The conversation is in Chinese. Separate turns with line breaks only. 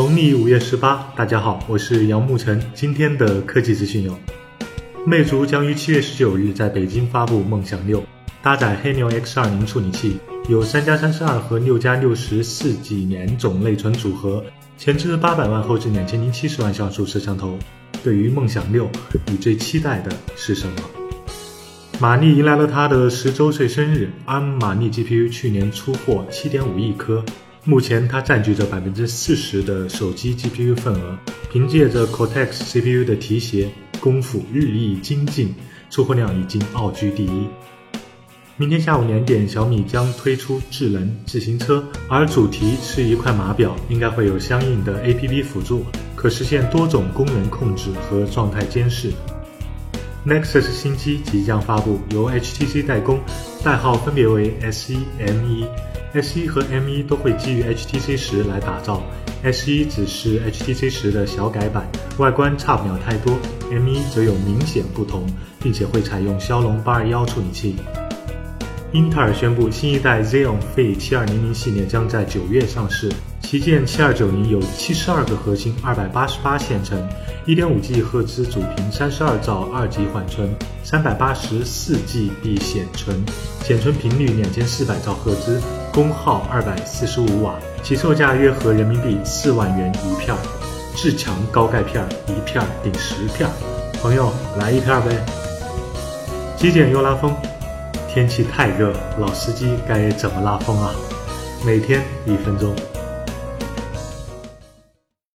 农历五月十八，大家好，我是杨沐晨。今天的科技资讯有：魅族将于七月十九日在北京发布梦想六，搭载黑牛 X 二零处理器，有三加三十二和六加六十四几年种内存组合，前置八百万，后置两千零七十万像素摄像头。对于梦想六，你最期待的是什么？马丽迎来了它的十周岁生日，ARM 马力 GPU 去年出货七点五亿颗。目前，它占据着百分之四十的手机 GPU 份额。凭借着 Cortex CPU 的提携，功夫日益精进，出货量已经傲居第一。明天下午两点，小米将推出智能自行车，而主题是一块码表，应该会有相应的 APP 辅助，可实现多种功能控制和状态监视。Nexus 新机即将发布，由 HTC 代工，代号分别为 S1、M1。S1 和 M1 都会基于 HTC 十来打造，S1 只是 HTC 十的小改版，外观差不了太多；M1 则有明显不同，并且会采用骁龙八二幺处理器。英特尔宣布，新一代 Xeon Phi 七二零零系列将在九月上市。旗舰七二九零有七十二个核心，二百八十八线程，一点五 G 赫兹主频，三十二兆二级缓存，三百八十四 GB 显存，显存频率两千四百兆赫兹，功耗二百四十五瓦，起售价约合人民币四万元一片，至强高钙片，一片顶十片，朋友来一片呗。极简又拉风，天气太热，老司机该怎么拉风啊？每天一分钟。